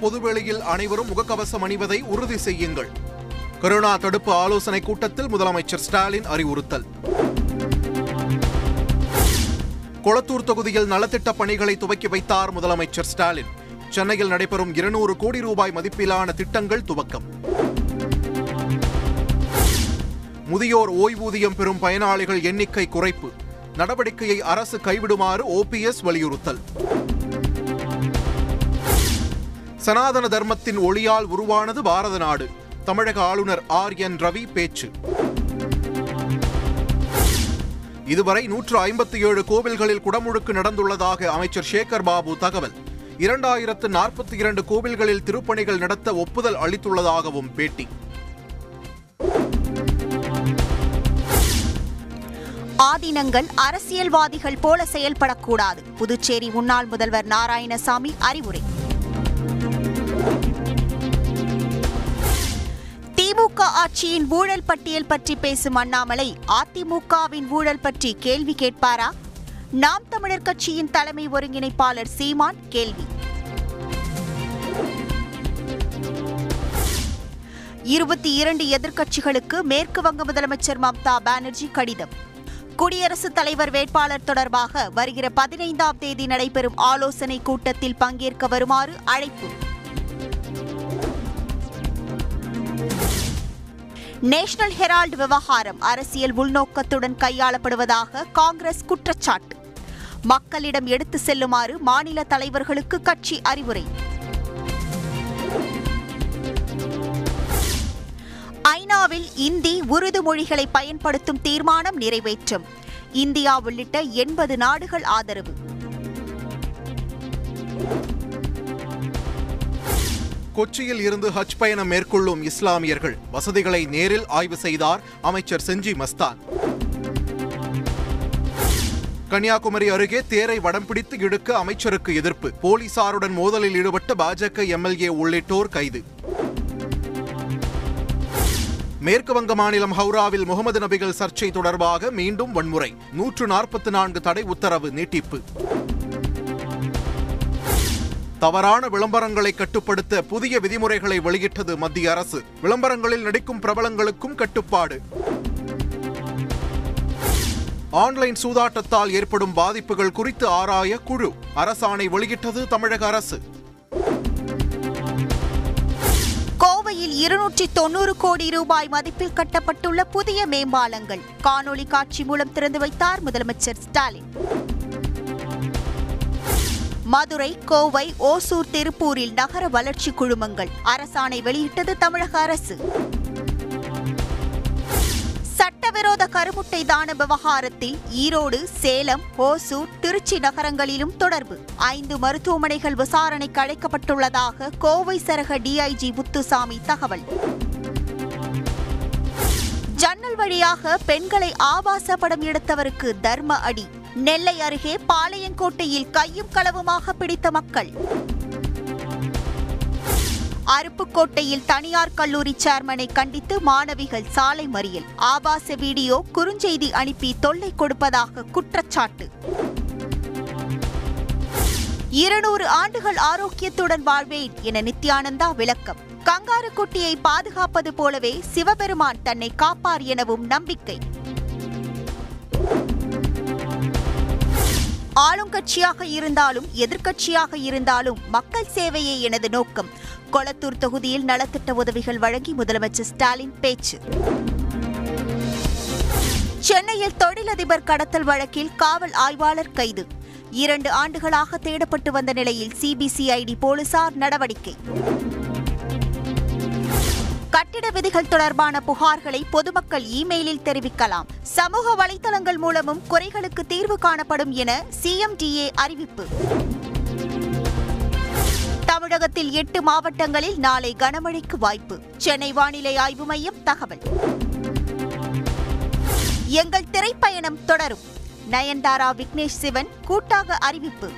பொதுவெளியில் அனைவரும் முகக்கவசம் அணிவதை உறுதி செய்யுங்கள். கொரோனா தடுப்பு ஆலோசனை கூட்டத்தில் முதலமைச்சர் ஸ்டாலின் அறிவுறுத்தல். கொளத்தூர் தொகுதியில் நலத்திட்ட பணிகளை துவக்கி வைத்தார் முதலமைச்சர் ஸ்டாலின். சென்னையில் நடைபெறும் இருநூறு கோடி ரூபாய் மதிப்பிலான திட்டங்கள் துவக்கம். முதியோர் ஓய்வூதியம் பெறும் பயனாளிகள் எண்ணிக்கை குறைப்பு. நடவடிக்கையை அரசு கைவிடுமாறு ஓபிஎஸ் வலியுறுத்தல். சனாதன தர்மத்தின் ஒளியால் உருவானது பாரத நாடு. தமிழக ஆளுநர் ஆர். என். ரவி பேச்சு. இதுவரை நூற்று ஐம்பத்தி ஏழு கோவில்களில் குடமுழுக்கு நடந்துள்ளதாக அமைச்சர் சேகர் பாபு தகவல். இரண்டாயிரத்து நாற்பத்தி இரண்டு கோவில்களில் திருப்பணிகள் நடத்த ஒப்புதல் அளித்துள்ளதாகவும் பேட்டி. ஆதீனங்கள் அரசியல்வாதிகள் போல செயல்படக்கூடாது. புதுச்சேரி முன்னாள் முதல்வர் நாராயணசாமி அறிவுரை. திமுக ஆட்சியின் ஊழல் பட்டியல் பற்றி பேசும் அண்ணாமலை அதிமுகவின் ஊழல் பற்றி கேள்வி கேட்பாரா? நாம் தமிழர் கட்சியின் தலைமை ஒருங்கிணைப்பாளர் சீமான் கேள்வி. இருபத்தி இரண்டு எதிர்க்கட்சிகளுக்கு மேற்கு வங்க முதலமைச்சர் மம்தா பானர்ஜி கடிதம். குடியரசுத் தலைவர் வேட்பாளர் தொடர்பாக வருகிற பதினைந்தாம் தேதி நடைபெறும் ஆலோசனை கூட்டத்தில் பங்கேற்க வருமாறு அழைப்பு. நேஷனல் ஹெரால்டு விவகாரம் அரசியல் உள்நோக்கத்துடன் கையாளப்படுவதாக காங்கிரஸ் குற்றச்சாட்டு. மக்களிடம் எடுத்து செல்லுமாறு மாநில தலைவர்களுக்கு கட்சி அறிவுரை. ஐநாவில் இந்தி உருது மொழிகளை பயன்படுத்தும் தீர்மானம் நிறைவேற்றம். இந்தியா உள்ளிட்ட எண்பது நாடுகள் ஆதரவு. கொச்சியில் இருந்து ஹஜ் பயணம் மேற்கொள்ளும் இஸ்லாமியர்கள் வசதிகளை நேரில் ஆய்வு செய்தார் அமைச்சர் செஞ்சி மஸ்தான். கன்னியாகுமரி அருகே தேரை வடம் பிடித்து இழுக்க அமைச்சருக்கு எதிர்ப்பு. போலீசாருடன் மோதலில் ஈடுபட்ட பாஜக எம்எல்ஏ உள்ளிட்டோர் கைது. மேற்கு வங்க மாநிலம் ஹவுராவில் முகமது நபிகள் சர்ச்சை தொடர்பாக மீண்டும் வன்முறை. நூற்று நாற்பத்தி நான்கு தடை உத்தரவு நீட்டிப்பு. தவறான விளம்பரங்களை கட்டுப்படுத்த புதிய விதிமுறைகளை வெளியிட்டது மத்திய அரசு. விளம்பரங்களில் நடிக்கும் பிரபலங்களுக்கும் கட்டுப்பாடு. ஆன்லைன் சூதாட்டத்தால் ஏற்படும் பாதிப்புகள் குறித்து ஆராய குழு. அரசாணை வெளியிட்டது தமிழக அரசு. கோவையில் இருநூற்றி தொண்ணூறு கோடி ரூபாய் மதிப்பில் கட்டப்பட்டுள்ள புதிய மேம்பாலங்கள். காணொலி காட்சி மூலம் திறந்து வைத்தார் முதலமைச்சர் ஸ்டாலின். மதுரை கோவை ஓசூர் திருப்பூரில் நகர வளர்ச்சி குழுமங்கள். அரசாணை வெளியிட்டது தமிழக அரசு. சட்டவிரோத கருமுட்டை தான விவகாரத்தில் ஈரோடு சேலம் ஓசூர் திருச்சி நகரங்களிலும் தொடர்பு. ஐந்து மருத்துவமனைகள் விசாரணைக்கு அழைக்கப்பட்டுள்ளதாக கோவை சரக டிஐஜி முத்துசாமி தகவல். வழியாக பெண்களை ஆபாச படம் எடுத்தவருக்கு தர்ம அடி. நெல்லை அருகே பாளையங்கோட்டையில் கையும் களவுமாக பிடித்த மக்கள். அருப்புக்கோட்டையில் தனியார் கல்லூரி சேர்மனை கண்டித்து மாணவிகள் சாலை மறியல். ஆபாச வீடியோ குறுஞ்செய்தி அனுப்பி தொல்லை கொடுப்பதாக குற்றச்சாட்டு. இருநூறு ஆண்டுகள் ஆரோக்கியத்துடன் வாழ்வேன் என நித்யானந்தா விளக்கம். கங்காரு குட்டியை பாதுகாப்பது போலவே சிவபெருமான் தன்னை காப்பார் எனவும் நம்பிக்கை. ஆளுங்கட்சியாக இருந்தாலும் எதிர்க்கட்சியாக இருந்தாலும் மக்கள் சேவையே எனது நோக்கம். கொளத்தூர் தொகுதியில் நலத்திட்ட உதவிகள் வழங்கி முதலமைச்சர் ஸ்டாலின் பேச்சு. சென்னையில் தொழிலதிபர் கடத்தல் வழக்கில் காவல் ஆய்வாளர் கைது. இரண்டு ஆண்டுகளாக தேடப்பட்டு வந்த நிலையில் சிபிசிஐடி போலீசார் நடவடிக்கை. கட்டிட விதிகள் தொடர்பான புகார்களை பொதுமக்கள் இமெயிலில் தெரிவிக்கலாம். சமூக வலைதளங்கள் மூலமும் குறைகளுக்கு தீர்வு காணப்படும் என சிஎம்டிஏ அறிவிப்பு. தமிழகத்தில் எட்டு மாவட்டங்களில் நாளை கனமழைக்கு வாய்ப்பு. சென்னை வானிலை ஆய்வு மையம் தகவல். எங்கள் திரைப்பயணம் தொடரும். நயன்தாரா விக்னேஷ் சிவன் கூட்டாக அறிவிப்பு.